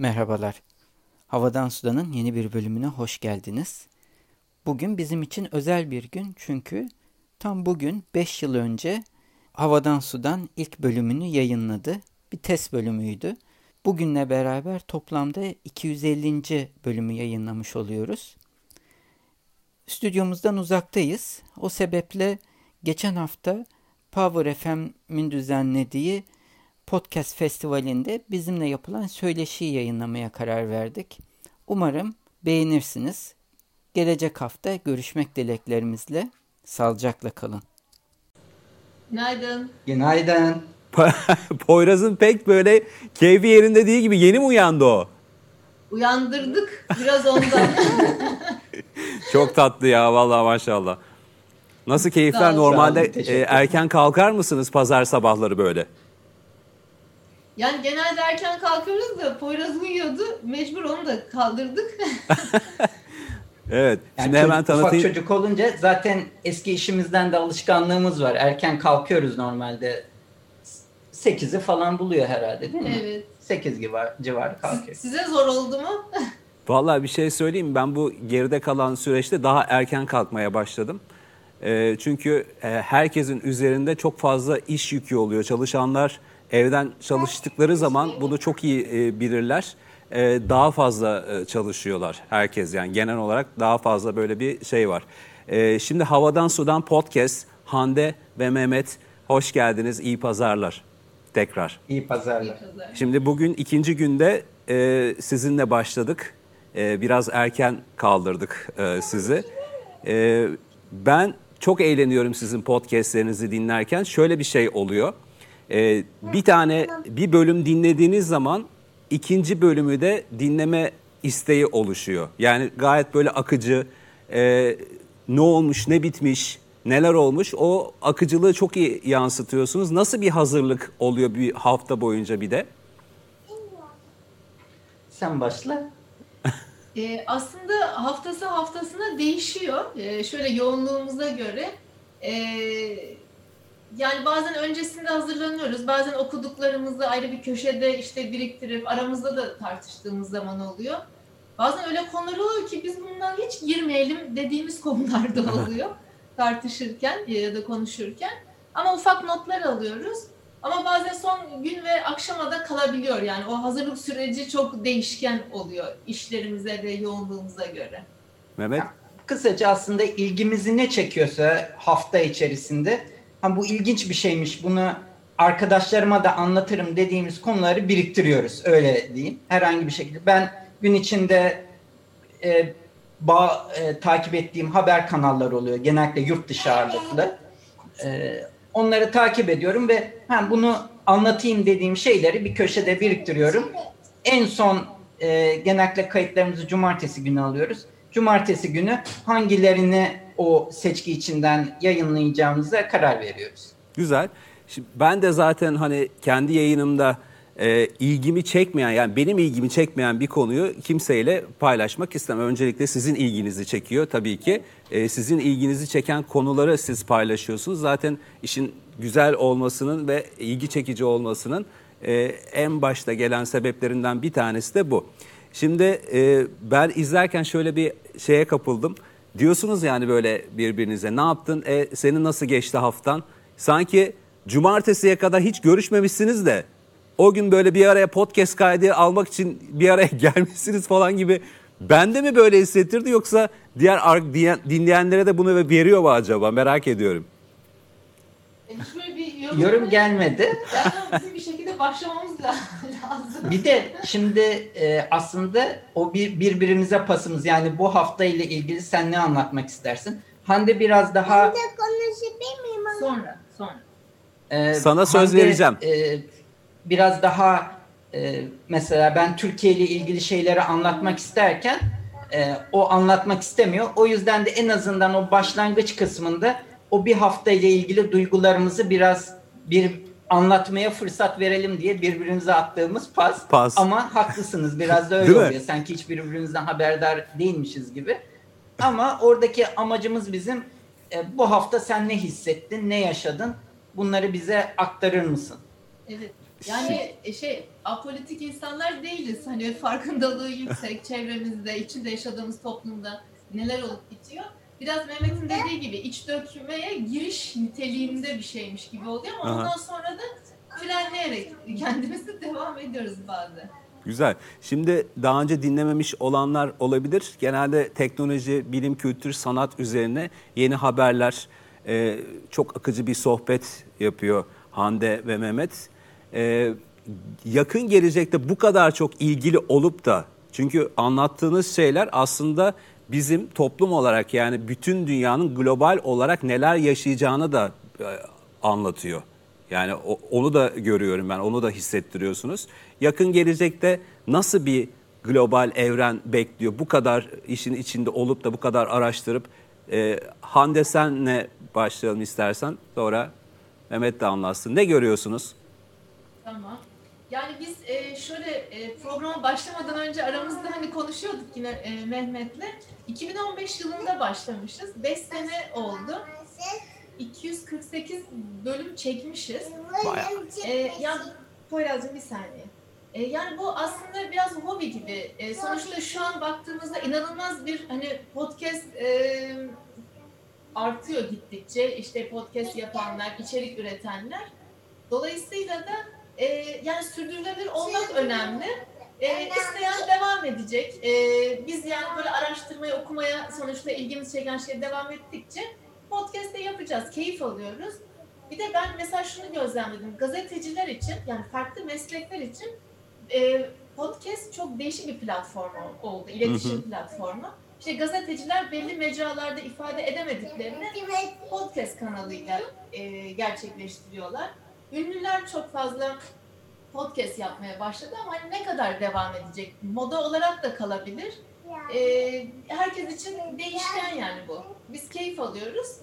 Merhabalar. Havadan Sudan'ın yeni bir bölümüne hoş geldiniz. Bugün bizim için özel bir gün çünkü tam bugün 5 yıl önce Havadan Sudan ilk bölümünü yayınladı. Bir test bölümüydü. Bugünle beraber toplamda 250. bölümü yayınlamış oluyoruz. Stüdyomuzdan uzaktayız. O sebeple geçen hafta Power FM'in düzenlediği Podcast Festivali'nde bizimle yapılan söyleşiyi yayınlamaya karar verdik. Umarım beğenirsiniz. Gelecek hafta görüşmek dileklerimizle. Sağlıcakla kalın. Günaydın. Günaydın. Poyraz'ın pek böyle keyfi yerinde değil gibi yeni mi uyandı o? Uyandırdık biraz ondan. Çok tatlı ya vallahi maşallah. Nasıl keyifler? Normalde e, erken kalkar mısınız pazar sabahları böyle? Yani genelde erken kalkıyoruz da Poyraz uyuyordu. Mecbur onu da kaldırdık. evet. Yani Şimdi çocuk, hemen tanıtayım. Ufak çocuk olunca zaten eski işimizden de alışkanlığımız var. Erken kalkıyoruz normalde. 8'i falan buluyor herhalde değil mi? Evet. 8 civar, civarı kalkıyor. Size zor oldu mu? Vallahi bir şey söyleyeyim? Ben bu geride kalan süreçte daha erken kalkmaya başladım. E, çünkü e, herkesin üzerinde çok fazla iş yükü oluyor. Çalışanlar evden çalıştıkları zaman bunu çok iyi e, bilirler. E, daha fazla e, çalışıyorlar herkes yani genel olarak daha fazla böyle bir şey var. E, şimdi Havadan Sudan Podcast Hande ve Mehmet hoş geldiniz. İyi pazarlar tekrar. İyi pazarlar. Şimdi bugün ikinci günde e, sizinle başladık. E, biraz erken kaldırdık e, sizi. E, ben çok eğleniyorum sizin podcastlerinizi dinlerken. Şöyle bir şey oluyor. E, bir tane bir bölüm dinlediğiniz zaman ikinci bölümü de dinleme isteği oluşuyor. Yani gayet böyle akıcı, e, ne olmuş, ne bitmiş, neler olmuş o akıcılığı çok iyi yansıtıyorsunuz. Nasıl bir hazırlık oluyor bir hafta boyunca bir de? Sen başla. Ee, aslında haftası haftasına değişiyor. Ee, şöyle yoğunluğumuza göre. Ee, yani bazen öncesinde hazırlanıyoruz. Bazen okuduklarımızı ayrı bir köşede işte biriktirip aramızda da tartıştığımız zaman oluyor. Bazen öyle konular oluyor ki biz bundan hiç girmeyelim dediğimiz konular da oluyor. tartışırken ya da konuşurken. Ama ufak notlar alıyoruz. Ama bazen son gün ve akşama da kalabiliyor. Yani o hazırlık süreci çok değişken oluyor işlerimize ve yoğunluğumuza göre. Mehmet? Kısaca aslında ilgimizi ne çekiyorsa hafta içerisinde bu ilginç bir şeymiş bunu arkadaşlarıma da anlatırım dediğimiz konuları biriktiriyoruz öyle diyeyim. Herhangi bir şekilde ben gün içinde e, bağ, e, takip ettiğim haber kanalları oluyor. Genellikle yurt dışı ağırlıklı. E, onları takip ediyorum ve ha, bunu anlatayım dediğim şeyleri bir köşede biriktiriyorum. En son e, genellikle kayıtlarımızı cumartesi günü alıyoruz. Cumartesi günü hangilerini o seçki içinden yayınlayacağımıza karar veriyoruz. Güzel. Şimdi ben de zaten hani kendi yayınımda e, ilgimi çekmeyen yani benim ilgimi çekmeyen bir konuyu kimseyle paylaşmak istemem. Öncelikle sizin ilginizi çekiyor tabii ki. E, sizin ilginizi çeken konuları siz paylaşıyorsunuz. Zaten işin güzel olmasının ve ilgi çekici olmasının e, en başta gelen sebeplerinden bir tanesi de bu. Şimdi e, ben izlerken şöyle bir şeye kapıldım. Diyorsunuz yani böyle birbirinize ne yaptın? E, senin nasıl geçti haftan? Sanki cumartesiye kadar hiç görüşmemişsiniz de o gün böyle bir araya podcast kaydı almak için bir araya gelmişsiniz falan gibi bende mi böyle hissettirdi yoksa diğer dinleyenlere de bunu veriyor mu acaba merak ediyorum. E, şöyle bir yorum, yorum gelmedi. Yani bizim bir şekilde başlamamız lazım. Bir de şimdi e, aslında o bir birbirimize pasımız yani bu hafta ile ilgili sen ne anlatmak istersin? Hande biraz daha Ben de konuşabilir miyim? Sonra, sonra. e, Sana söz vereceğim. E, biraz daha e, mesela ben Türkiye ile ilgili şeyleri anlatmak isterken e, o anlatmak istemiyor. O yüzden de en azından o başlangıç kısmında o bir hafta ile ilgili duygularımızı biraz bir anlatmaya fırsat verelim diye birbirimize attığımız pas. Pas. Ama haklısınız biraz da öyle mi? oluyor. Sanki hiç birbirimizden haberdar değilmişiz gibi. Ama oradaki amacımız bizim e, bu hafta sen ne hissettin, ne yaşadın? Bunları bize aktarır mısın? Evet. Yani e, şey apolitik insanlar değiliz. Hani farkındalığı yüksek çevremizde, içinde yaşadığımız toplumda neler olup bitiyor. Biraz Mehmet'in dediği gibi iç dökülmeye giriş niteliğinde bir şeymiş gibi oluyor ama Aha. ondan sonra da frenleyerek kendimizi devam ediyoruz bazen. Güzel. Şimdi daha önce dinlememiş olanlar olabilir. Genelde teknoloji, bilim, kültür, sanat üzerine yeni haberler, e, çok akıcı bir sohbet yapıyor Hande ve Mehmet. E, yakın gelecekte bu kadar çok ilgili olup da çünkü anlattığınız şeyler aslında bizim toplum olarak yani bütün dünyanın global olarak neler yaşayacağını da e, anlatıyor. Yani onu da görüyorum ben, onu da hissettiriyorsunuz. Yakın gelecekte nasıl bir global evren bekliyor? Bu kadar işin içinde olup da bu kadar araştırıp e, Hande senle başlayalım istersen sonra Mehmet de anlatsın. Ne görüyorsunuz? Tamam. Yani biz e, şöyle e, programa başlamadan önce aramızda hani konuşuyorduk yine e, Mehmet'le. 2015 yılında başlamışız. 5 sene oldu. 248 bölüm çekmişiz. Bayağı. E, ya Poyraz'cığım bir saniye. E, yani bu aslında biraz hobi gibi. E, sonuçta şu an baktığımızda inanılmaz bir hani podcast e, artıyor gittikçe. İşte podcast yapanlar, içerik üretenler. Dolayısıyla da e, yani sürdürülebilir olmak önemli. E, isteyen devam edecek. E, biz yani böyle araştırmaya, okumaya sonuçta ilgimiz çeken şeye devam ettikçe podcast de yapacağız. Keyif alıyoruz. Bir de ben mesela şunu gözlemledim. Gazeteciler için yani farklı meslekler için e, podcast çok değişik bir platform ol- oldu. İletişim Hı hı. platformu. İşte gazeteciler belli mecralarda ifade edemediklerini podcast kanalıyla e, gerçekleştiriyorlar. Ünlüler çok fazla podcast yapmaya başladı ama hani ne kadar devam edecek? Moda olarak da kalabilir. E, herkes için değişken yani bu. Biz keyif alıyoruz.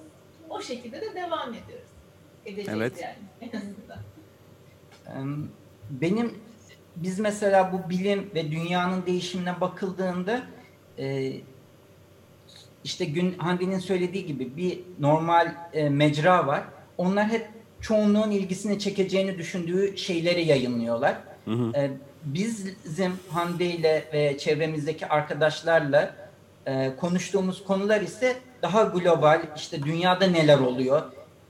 O şekilde de devam ediyoruz. Edeceğiz Evet. yani en azından. Em, Benim biz mesela bu bilim ve dünyanın değişimine bakıldığında e, işte gün Hande'nin söylediği gibi bir normal e, mecra var. Onlar hep çoğunluğun ilgisini çekeceğini düşündüğü şeyleri yayınlıyorlar. E, bizim Hande ile ve çevremizdeki arkadaşlarla e, konuştuğumuz konular ise daha global, işte dünyada neler oluyor,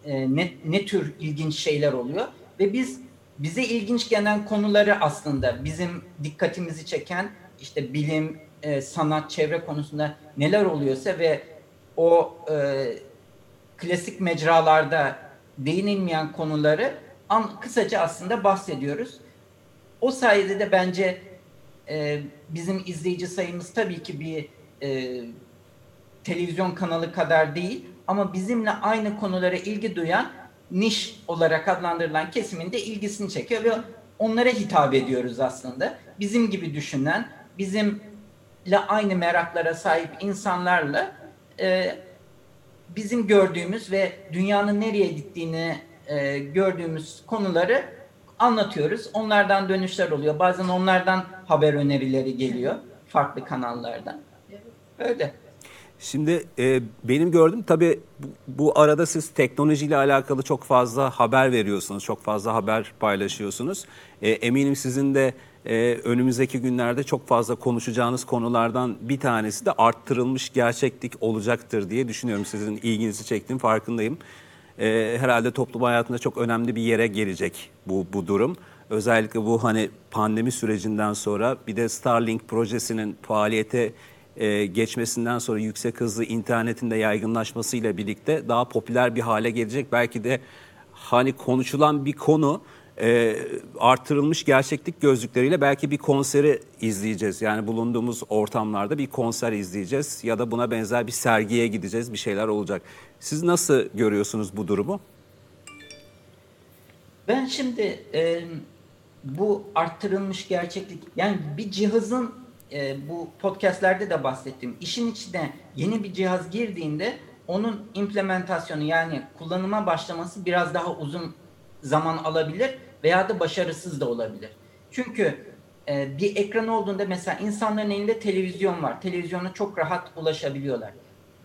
e, ne, ne tür ilginç şeyler oluyor ve biz bize ilginç gelen konuları aslında bizim dikkatimizi çeken işte bilim, e, sanat, çevre konusunda neler oluyorsa ve o e, klasik mecralarda değinilmeyen konuları an, kısaca aslında bahsediyoruz. O sayede de bence e, bizim izleyici sayımız tabii ki bir e, televizyon kanalı kadar değil ama bizimle aynı konulara ilgi duyan niş olarak adlandırılan kesimin de ilgisini çekiyor ve onlara hitap ediyoruz aslında. Bizim gibi düşünen, bizimle aynı meraklara sahip insanlarla e, bizim gördüğümüz ve dünyanın nereye gittiğini e, gördüğümüz konuları anlatıyoruz. Onlardan dönüşler oluyor. Bazen onlardan haber önerileri geliyor farklı kanallardan. Öyle. Şimdi e, benim gördüğüm tabii bu, bu arada siz teknolojiyle alakalı çok fazla haber veriyorsunuz, çok fazla haber paylaşıyorsunuz. E, eminim sizin de e, önümüzdeki günlerde çok fazla konuşacağınız konulardan bir tanesi de arttırılmış gerçeklik olacaktır diye düşünüyorum. Sizin ilginizi çektiğim farkındayım. E, herhalde toplum hayatında çok önemli bir yere gelecek bu, bu durum. Özellikle bu hani pandemi sürecinden sonra bir de Starlink projesinin faaliyete e, geçmesinden sonra yüksek hızlı internetin de yaygınlaşmasıyla birlikte daha popüler bir hale gelecek. Belki de hani konuşulan bir konu e, artırılmış gerçeklik gözlükleriyle belki bir konseri izleyeceğiz. Yani bulunduğumuz ortamlarda bir konser izleyeceğiz ya da buna benzer bir sergiye gideceğiz bir şeyler olacak. Siz nasıl görüyorsunuz bu durumu? Ben şimdi e, bu arttırılmış gerçeklik yani bir cihazın e, bu podcastlerde de bahsettiğim işin içine yeni bir cihaz girdiğinde onun implementasyonu yani kullanıma başlaması biraz daha uzun zaman alabilir veya da başarısız da olabilir. Çünkü e, bir ekran olduğunda mesela insanların elinde televizyon var. Televizyona çok rahat ulaşabiliyorlar.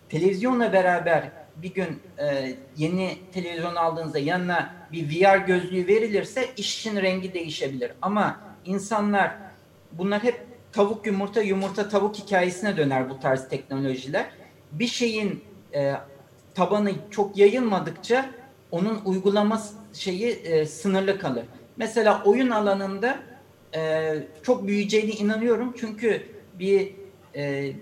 Televizyonla beraber bir gün e, yeni televizyon aldığınızda yanına bir VR gözlüğü verilirse işin rengi değişebilir. Ama insanlar bunlar hep tavuk yumurta yumurta tavuk hikayesine döner bu tarz teknolojiler. Bir şeyin e, tabanı çok yayılmadıkça onun uygulama şeyi e, sınırlı kalır. Mesela oyun alanında e, çok büyüyeceğine inanıyorum. Çünkü bir e,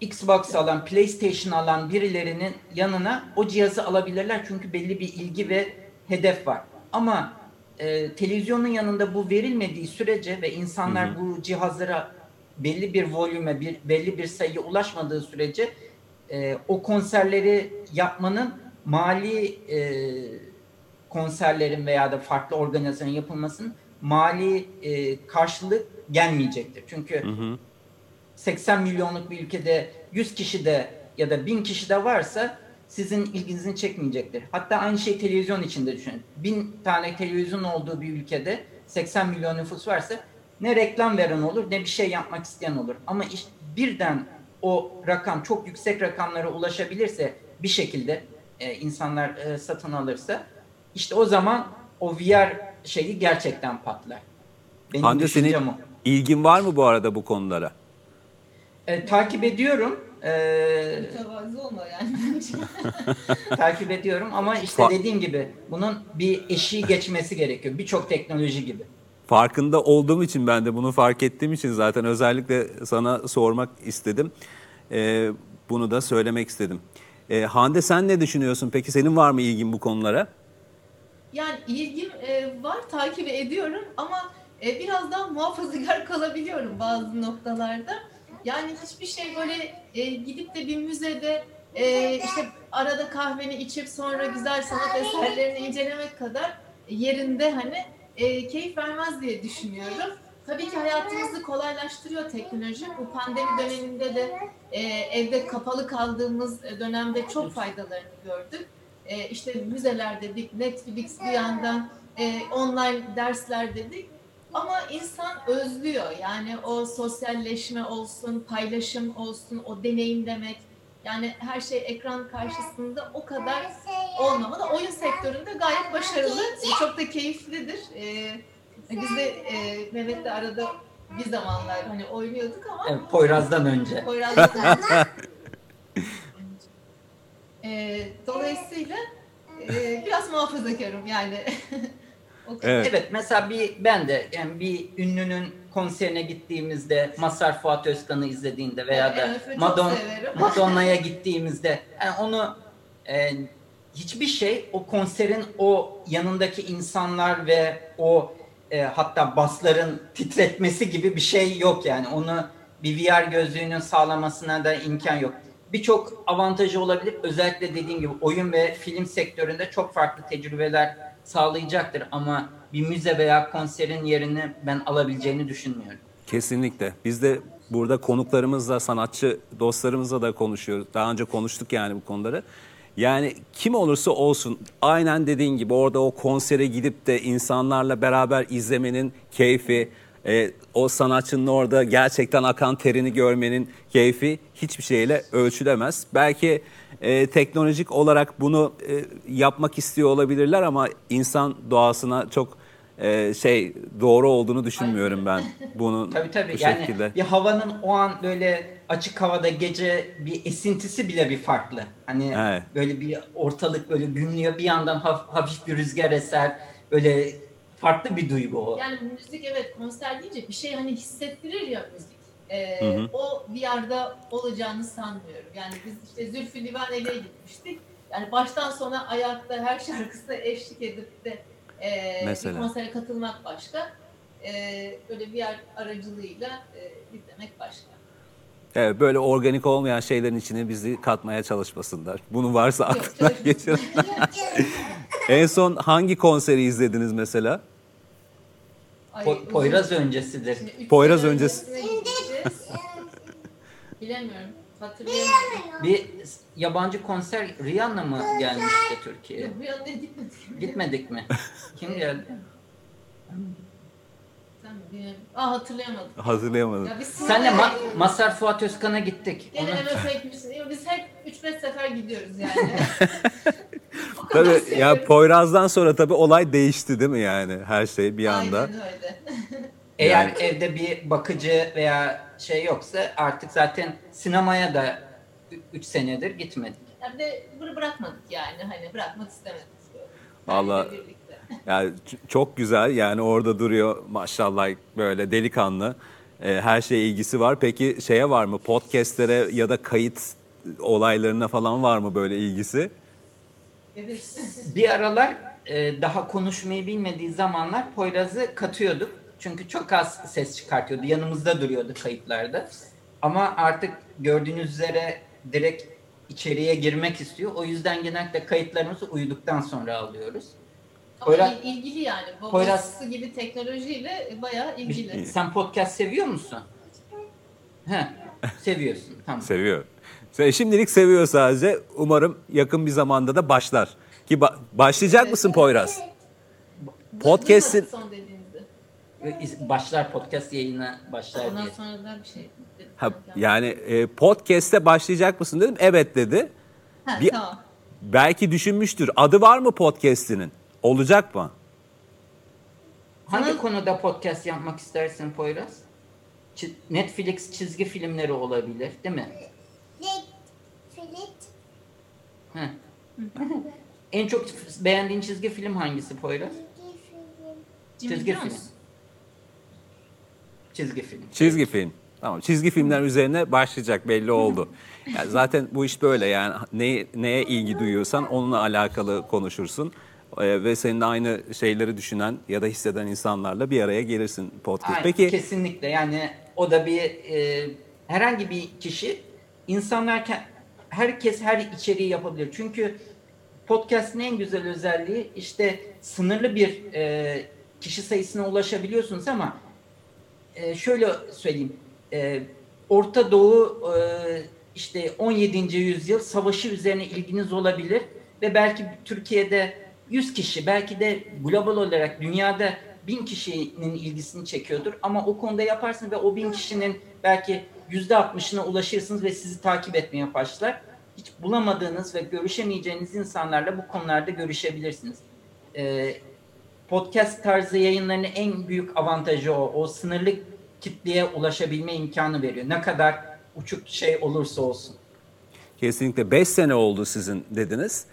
Xbox alan, PlayStation alan birilerinin yanına o cihazı alabilirler. Çünkü belli bir ilgi ve hedef var. Ama e, televizyonun yanında bu verilmediği sürece ve insanlar hı hı. bu cihazlara belli bir volüme, bir, belli bir sayıya ulaşmadığı sürece e, o konserleri yapmanın mali e, konserlerin veya da farklı organizasyonun yapılmasının mali e, karşılık gelmeyecektir. Çünkü hı hı. 80 milyonluk bir ülkede 100 kişi de ya da 1000 kişi de varsa sizin ilginizi çekmeyecektir. Hatta aynı şey televizyon için de düşünün. 1000 tane televizyon olduğu bir ülkede 80 milyon nüfus varsa ne reklam veren olur ne bir şey yapmak isteyen olur. Ama işte birden o rakam çok yüksek rakamlara ulaşabilirse bir şekilde e, insanlar e, satın alırsa işte o zaman o VR şeyi gerçekten patlar. Benim Hande senin o. ilgin var mı bu arada bu konulara? E, takip ediyorum. Ee, Mütevazı olma yani. takip ediyorum ama işte dediğim gibi bunun bir eşiği geçmesi gerekiyor. Birçok teknoloji gibi. Farkında olduğum için ben de bunu fark ettiğim için zaten özellikle sana sormak istedim. Ee, bunu da söylemek istedim. Ee, Hande sen ne düşünüyorsun? Peki senin var mı ilgin bu konulara? Yani ilgim e, var, takip ediyorum ama e, biraz daha muhafazakar kalabiliyorum bazı noktalarda. Yani hiçbir şey böyle e, gidip de bir müzede e, işte arada kahveni içip sonra güzel sanat eserlerini incelemek kadar yerinde hani e, keyif vermez diye düşünüyorum. Tabii ki hayatımızı kolaylaştırıyor teknoloji. Bu pandemi döneminde de e, evde kapalı kaldığımız dönemde çok faydalarını gördük. E, işte müzeler dedik, Netflix bir yandan, e, online dersler dedik. Ama insan özlüyor. Yani o sosyalleşme olsun, paylaşım olsun, o deneyim demek. Yani her şey ekran karşısında o kadar olmamalı. Oyun sektöründe gayet başarılı, çok da keyiflidir. Ee, biz de e, Mehmet'le arada bir zamanlar hani oynuyorduk ama... Evet, Poyraz'dan önce. Poyraz'dan önce. e, dolayısıyla e, biraz muhafazakarım yani. Evet. evet mesela bir ben de yani bir ünlünün konserine gittiğimizde Masar Fuat Özkan'ı izlediğinde veya da evet, Madon, Madonna'ya gittiğimizde yani onu e, hiçbir şey o konserin o yanındaki insanlar ve o e, hatta basların titretmesi gibi bir şey yok yani onu bir VR gözlüğünün sağlamasına da imkan yok. Birçok avantajı olabilir. Özellikle dediğim gibi oyun ve film sektöründe çok farklı tecrübeler sağlayacaktır ama bir müze veya konserin yerini ben alabileceğini düşünmüyorum. Kesinlikle. Biz de burada konuklarımızla, sanatçı dostlarımızla da konuşuyoruz. Daha önce konuştuk yani bu konuları. Yani kim olursa olsun aynen dediğin gibi orada o konsere gidip de insanlarla beraber izlemenin keyfi, e, o sanatçının orada gerçekten akan terini görmenin keyfi hiçbir şeyle ölçülemez. Belki e, teknolojik olarak bunu e, yapmak istiyor olabilirler ama insan doğasına çok e, şey doğru olduğunu düşünmüyorum ben bunun tabii, tabii. bu yani şekilde. Bir havanın o an böyle açık havada gece bir esintisi bile bir farklı. Hani evet. böyle bir ortalık böyle gümlüyor bir yandan hafif, hafif bir rüzgar eser böyle farklı bir duygu o. Yani müzik evet konser deyince bir şey hani hissettirir ya müzik. Ee, hı hı. O VR'da olacağını sanmıyorum. Yani biz işte Zülfü Livaneli'ye gitmiştik. Yani baştan sona ayakta her şarkısına eşlik edip de e, bir konsere katılmak başka. E, böyle VR aracılığıyla e, izlemek başka. Evet, böyle organik olmayan şeylerin içine bizi katmaya çalışmasınlar. Bunu varsa aklına geçirenler. en son hangi konseri izlediniz mesela? Po- Poyraz öncesidir. Poyraz öncesi. Bilemiyorum. Hatırlayamıyorum. Bir yabancı konser Rihanna mı gelmişti Türkiye'ye? Rihanna'ya gitmedik. Gitmedik mi? Kim geldi? desem mi bilmiyorum. Aa hatırlayamadım. Hazırlayamadım. Ya biz Senle sinemaya- Ma- Masar Fuat Özkan'a gittik. Gene Ona- MF'e gitmişsin. Yok, Biz hep 3-5 sefer gidiyoruz yani. o kadar Tabii ya seviyorum. Poyraz'dan sonra tabii olay değişti değil mi yani her şey bir anda. Aynen öyle. Eğer Yani- evde bir bakıcı veya şey yoksa artık zaten sinemaya da 3 senedir gitmedik. Ya bir de bunu bırakmadık yani. Hani bırakmak istemedik. birlikte. Yani çok güzel yani orada duruyor maşallah böyle delikanlı. Ee, her şeye ilgisi var. Peki şeye var mı podcastlere ya da kayıt olaylarına falan var mı böyle ilgisi? Evet. Bir aralar e, daha konuşmayı bilmediği zamanlar Poyraz'ı katıyorduk. Çünkü çok az ses çıkartıyordu. Yanımızda duruyordu kayıtlarda. Ama artık gördüğünüz üzere direkt içeriye girmek istiyor. O yüzden genellikle kayıtlarımızı uyuduktan sonra alıyoruz. Ama Poyraz- il- ilgili yani. Poyraz- Babası gibi teknolojiyle bayağı ilgili. Sen podcast seviyor musun? He, seviyorsun. Tamam. Seviyor. Se- Şimdilik seviyor sadece. Umarım yakın bir zamanda da başlar. Ki ba- başlayacak mısın Poyraz? Podcast'in son. Başlar podcast yayına başlar Ondan diye. sonra da bir şey ha, yani e, podcast'e başlayacak mısın dedim. Evet dedi. Ha, bir- tamam. Belki düşünmüştür. Adı var mı podcast'inin? Olacak mı? Hangi Sana- konuda podcast yapmak istersin Poyraz? Çi- Netflix çizgi filmleri olabilir, değil mi? Heh. en çok beğendiğin çizgi film hangisi Poyraz? Çizgi Jones. film. Çizgi film. Çizgi film. Tamam. Çizgi filmler üzerine başlayacak belli oldu. Yani zaten bu iş böyle yani ne, neye ilgi duyuyorsan onunla alakalı konuşursun. Ee, ve senin aynı şeyleri düşünen ya da hisseden insanlarla bir araya gelirsin podcast. Aynen, Peki Kesinlikle yani o da bir e, herhangi bir kişi insanlar ke- herkes her içeriği yapabilir. Çünkü podcast'ın en güzel özelliği işte sınırlı bir e, kişi sayısına ulaşabiliyorsunuz ama e, şöyle söyleyeyim. E, Orta Doğu e, işte 17. yüzyıl savaşı üzerine ilginiz olabilir ve belki Türkiye'de 100 kişi belki de global olarak dünyada 1000 kişinin ilgisini çekiyordur ama o konuda yaparsın ve o 1000 kişinin belki %60'ına ulaşırsınız ve sizi takip etmeye başlar. Hiç bulamadığınız ve görüşemeyeceğiniz insanlarla bu konularda görüşebilirsiniz. Ee, podcast tarzı yayınlarının en büyük avantajı o. O sınırlı kitleye ulaşabilme imkanı veriyor. Ne kadar uçuk şey olursa olsun. kesinlikle 5 sene oldu sizin dediniz.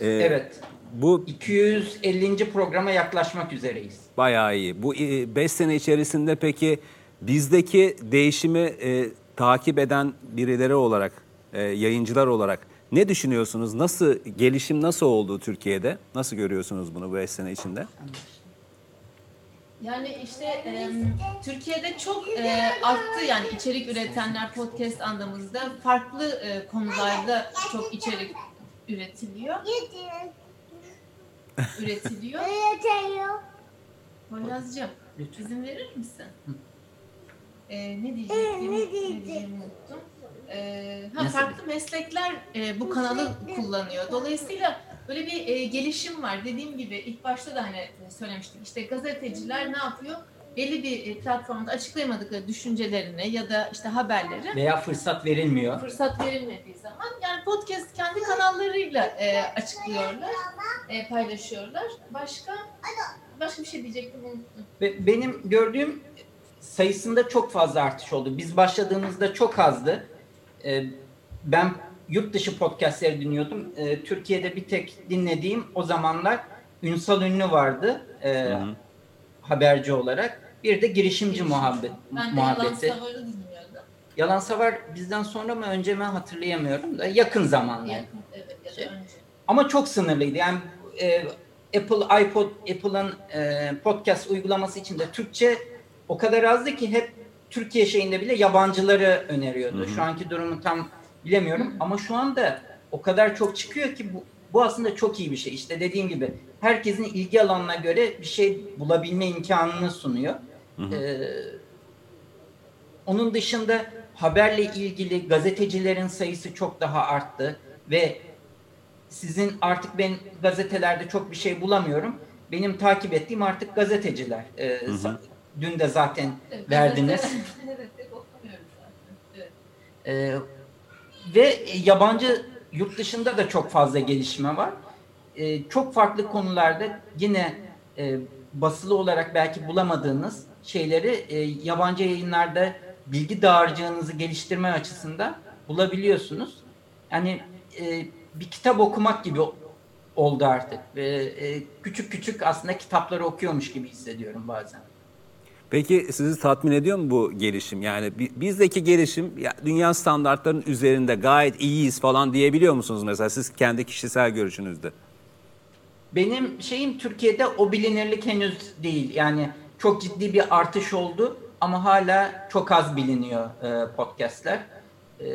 Ee, Evet. Bu 250. programa yaklaşmak üzereyiz. bayağı iyi. Bu 5 sene içerisinde peki bizdeki değişimi e, takip eden birileri olarak, e, yayıncılar olarak ne düşünüyorsunuz? Nasıl gelişim nasıl oldu Türkiye'de? Nasıl görüyorsunuz bunu bu 5 sene içinde? Yani işte e, Türkiye'de çok e, arttı yani içerik üretenler podcast anlamında farklı e, konularda çok içerik üretiliyor. Üretiliyor. Poyraz'cığım izin verir misin? E, ne diyecektim? Ne diyeceğimi unuttum. E, ha, farklı meslekler e, bu kanalı kullanıyor. Dolayısıyla böyle bir e, gelişim var. Dediğim gibi ilk başta da hani söylemiştik. İşte gazeteciler ne yapıyor? Belli bir e, platformda açıklayamadıkları düşüncelerini ya da işte haberleri Veya fırsat verilmiyor. fırsat verilmediği zaman yani podcast kendi kanallarıyla e, açıklıyorlar, e, paylaşıyorlar. Başka başka bir şey diyecektim benim gördüğüm sayısında çok fazla artış oldu. Biz başladığımızda çok azdı. Ee, ben yurt dışı podcastleri dinliyordum. Ee, Türkiye'de bir tek dinlediğim o zamanlar Ünsal Ünlü vardı e, haberci olarak. Bir de girişimci muhabbet, Ben de yalan muhabbeti. savarı dinliyordum. Yalan Savar bizden sonra mı önce mi hatırlayamıyorum da yakın zamanlar. Yakın, evet ya Şey- önce. Ama çok sınırlıydı. Yani e, Apple, iPod, Apple'ın e, podcast uygulaması içinde Türkçe o kadar azdı ki hep Türkiye şeyinde bile yabancıları öneriyordu. Şu anki durumu tam bilemiyorum ama şu anda o kadar çok çıkıyor ki bu, bu aslında çok iyi bir şey. İşte dediğim gibi herkesin ilgi alanına göre bir şey bulabilme imkanını sunuyor. Ee, onun dışında haberle ilgili gazetecilerin sayısı çok daha arttı ve sizin artık ben gazetelerde çok bir şey bulamıyorum. Benim takip ettiğim artık gazeteciler. Ee, sa- Dün de zaten Evet, verdiniz. Evet, evet. Ee, ve yabancı yurt dışında da çok fazla gelişme var. Ee, çok farklı konularda yine e, basılı olarak belki bulamadığınız şeyleri e, yabancı yayınlarda bilgi dağarcığınızı geliştirme açısından bulabiliyorsunuz. Yani e, bir kitap okumak gibi oldu artık. Ve e, küçük küçük aslında kitapları okuyormuş gibi hissediyorum bazen. Peki sizi tatmin ediyor mu bu gelişim? Yani bi- bizdeki gelişim ya, dünya standartlarının üzerinde gayet iyiyiz falan diyebiliyor musunuz mesela siz kendi kişisel görüşünüzde? Benim şeyim Türkiye'de o bilinirlik henüz değil. Yani çok ciddi bir artış oldu ama hala çok az biliniyor e, podcastler. E,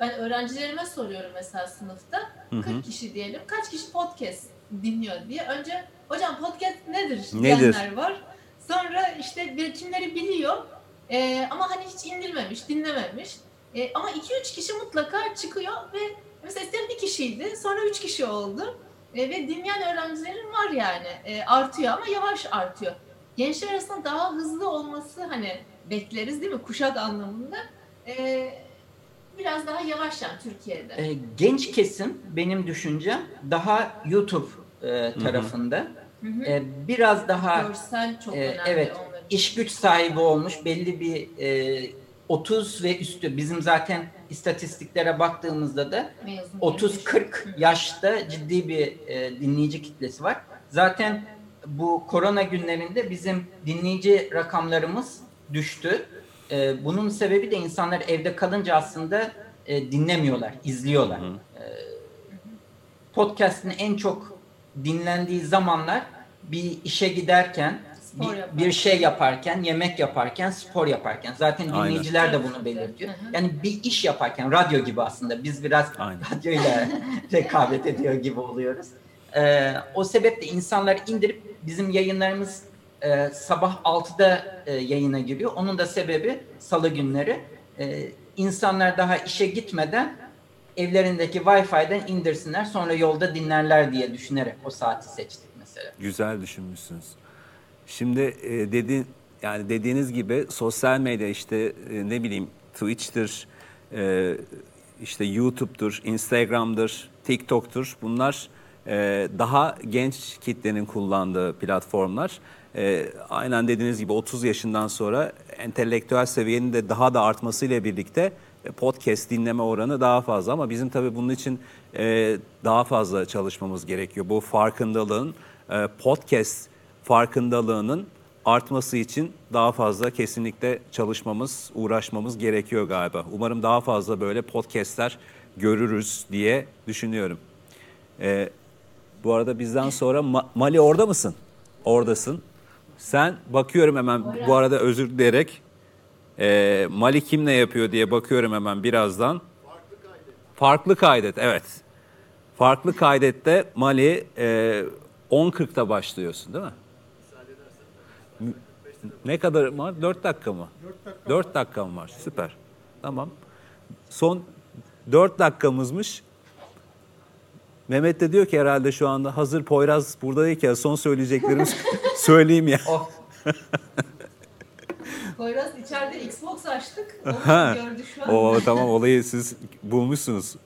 Ben öğrencilerime soruyorum mesela sınıfta. 40 kişi diyelim. Kaç kişi podcast dinliyor diye. Önce hocam podcast nedir, Nedir? diyenler var. Sonra işte kimleri biliyor. Ee, ama hani hiç indirmemiş, dinlememiş. Ee, ama 2-3 kişi mutlaka çıkıyor ve mesela eskiden bir kişiydi. Sonra 3 kişi oldu. Ee, ve dinleyen öğrencilerin var yani. Ee, artıyor ama yavaş artıyor. Gençler arasında daha hızlı olması hani bekleriz değil mi? Kuşak anlamında. Ee, biraz daha yavaş yani Türkiye'de. e, genç kesim benim düşüncem daha YouTube e, tarafında. Hı hı. E, biraz daha Görsel çok e, önemli evet iş güç sahibi olmuş belli bir e, 30 ve üstü bizim zaten istatistiklere baktığımızda da Mezun 30-40 yaşta ciddi bir e, dinleyici kitlesi var. Zaten bu korona günlerinde bizim dinleyici rakamlarımız düştü. E, bunun sebebi de insanlar evde kalınca aslında e, dinlemiyorlar, izliyorlar. E, podcast'in en çok dinlendiği zamanlar bir işe giderken, Spor bir, yaparken. bir şey yaparken, yemek yaparken, spor yaparken. Zaten Aynen. dinleyiciler de bunu belirtiyor. Yani bir iş yaparken, radyo gibi aslında. Biz biraz Aynen. radyoyla rekabet ediyor gibi oluyoruz. Ee, o sebeple insanlar indirip bizim yayınlarımız e, sabah 6'da e, yayına giriyor. Onun da sebebi salı günleri. E, insanlar daha işe gitmeden evlerindeki Wi-Fi'den indirsinler sonra yolda dinlerler diye düşünerek o saati seçtik mesela. Güzel düşünmüşsünüz. Şimdi e, dedi yani dediğiniz gibi sosyal medya işte e, ne bileyim Twitch'tir, e, işte YouTube'dur, Instagram'dır, TikTok'tur. Bunlar e, daha genç kitlenin kullandığı platformlar. E, aynen dediğiniz gibi 30 yaşından sonra entelektüel seviyenin de daha da artmasıyla birlikte e, podcast dinleme oranı daha fazla ama bizim tabii bunun için e, daha fazla çalışmamız gerekiyor. Bu farkındalığın podcast farkındalığının artması için daha fazla kesinlikle çalışmamız, uğraşmamız gerekiyor galiba. Umarım daha fazla böyle podcastler görürüz diye düşünüyorum. E, bu arada bizden sonra Ma- Mali orada mısın? Oradasın. Sen bakıyorum hemen bu arada özür dileyerek e, Mali kim ne yapıyor diye bakıyorum hemen birazdan. Farklı kaydet. evet. Farklı kaydette Mali e, 10.40'da başlıyorsun değil mi? Ne kadar var? 4 dakika mı? 4 dakika. mı var? Süper. Tamam. Son 4 dakikamızmış. Mehmet de diyor ki herhalde şu anda hazır Poyraz buradayken son söyleyeceklerimi söyleyeyim ya. Oh, Poyraz içeride Xbox açtık. Ha. Onu gördü şu an. O tamam olayı siz bulmuşsunuz.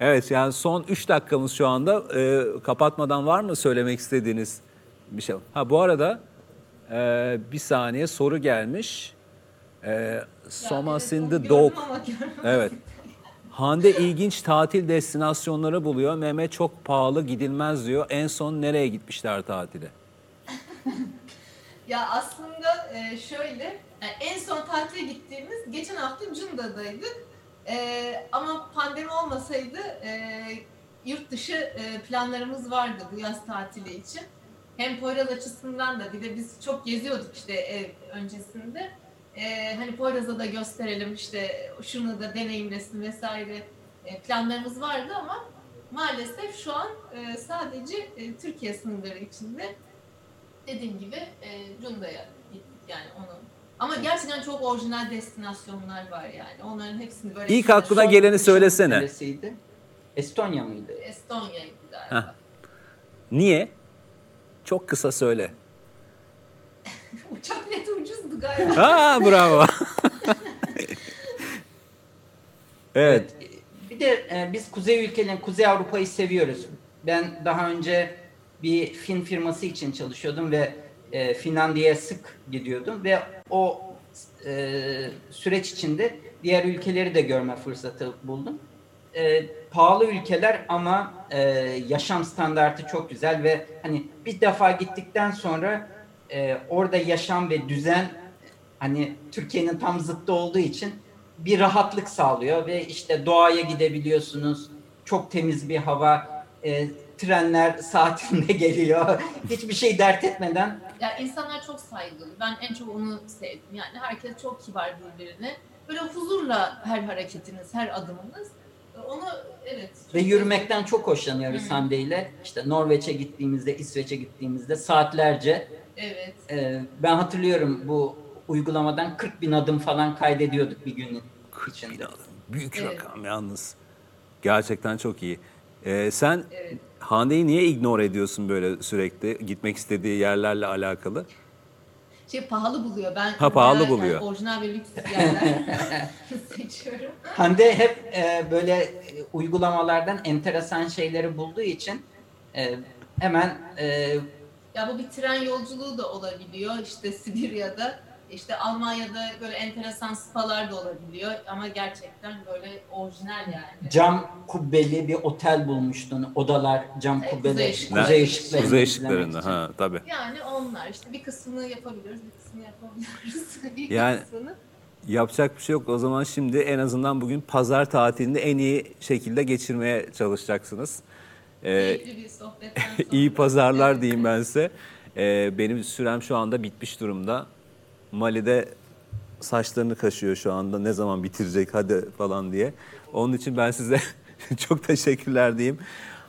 Evet yani son 3 dakikamız şu anda. Ee, kapatmadan var mı söylemek istediğiniz bir şey? Ha bu arada e, bir saniye soru gelmiş. E, Somas in the dog. Evet. Hande ilginç tatil destinasyonları buluyor. Mehmet çok pahalı gidilmez diyor. En son nereye gitmişler tatile? Ya aslında e, şöyle, yani en son tatile gittiğimiz geçen hafta Cunda'daydı. E, ama pandemi olmasaydı e, yurt dışı e, planlarımız vardı bu yaz tatili için. Hem Poyraz açısından da bir de biz çok geziyorduk işte ev öncesinde. E, hani Poyraz'a da gösterelim işte şunu da deneyimlesin vesaire e, planlarımız vardı ama maalesef şu an e, sadece e, Türkiye sınırları içinde dediğim gibi e, Cunda'ya gittik yani onu. Ama gerçekten çok orijinal destinasyonlar var yani. Onların hepsini böyle İlk aklına geleni söylesene. Neresiydi? Estonya mıydı? Estonya'ydı galiba. Heh. Niye? Çok kısa söyle. Uçak bileti ucuzdu galiba. Ha bravo. evet. Bir de e, biz Kuzey ülkelerini, Kuzey Avrupa'yı seviyoruz. Ben daha önce bir film firması için çalışıyordum ve e, Finlandiya'ya sık gidiyordum ve o e, süreç içinde diğer ülkeleri de görme fırsatı buldum. E, pahalı ülkeler ama e, yaşam standartı çok güzel ve hani bir defa gittikten sonra e, orada yaşam ve düzen hani Türkiye'nin tam zıttı olduğu için bir rahatlık sağlıyor ve işte doğaya gidebiliyorsunuz. Çok temiz bir hava, e, trenler saatinde geliyor. Hiçbir şey dert etmeden Ya insanlar çok saygılı. Ben en çok onu sevdim. Yani herkes çok kibar birbirine. Böyle huzurla her hareketiniz, her adımınız. Onu evet. ve yürümekten çok hoşlanıyoruz Hı. Hande ile. İşte Norveç'e gittiğimizde, İsveç'e gittiğimizde saatlerce Evet. e, ben hatırlıyorum bu uygulamadan 40 bin adım falan kaydediyorduk bir günün içinde. Büyük Evet. rakam yalnız. Gerçekten çok iyi. Ee, sen Evet. Hande'yi niye ignore ediyorsun böyle sürekli gitmek istediği yerlerle alakalı? Şey pahalı buluyor. Ben Ha, pahalı bayağı buluyor. Yani orijinal ve lüks yerler seçiyorum. Hande hep e, böyle e, uygulamalardan enteresan şeyleri bulduğu için e, hemen e, Ya bu bir tren yolculuğu da olabiliyor. İşte Sibirya'da, işte Almanya'da böyle enteresan spalar da olabiliyor. Ama gerçekten böyle orijinal yani. cam kubbeli bir otel bulmuştun. Odalar cam Evet, kubbeli. kuzey ışıkları. Kuzey ışıklarını Kuzey ışıklarında ha tabii. Yani onlar işte bir kısmını yapabiliyoruz, bir kısmını yapamıyoruz. bir Yani- kısmını. Yapacak bir şey yok. O zaman şimdi en azından bugün pazar tatilini en iyi şekilde geçirmeye çalışacaksınız. Ee, Keyifli bir sohbetten sonra. iyi pazarlar diyeyim ben size. Ee, benim sürem şu anda bitmiş durumda. Mali'de saçlarını kaşıyor şu anda. Ne zaman bitirecek hadi falan diye. Onun için ben size çok teşekkürler diyeyim.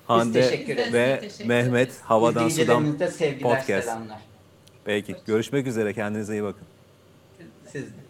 Hande teşekkür ederiz. ve teşekkür Mehmet. Havadan Sudan podcast. selamlar. Peki görüşmek üzere kendinize iyi bakın. Siz de.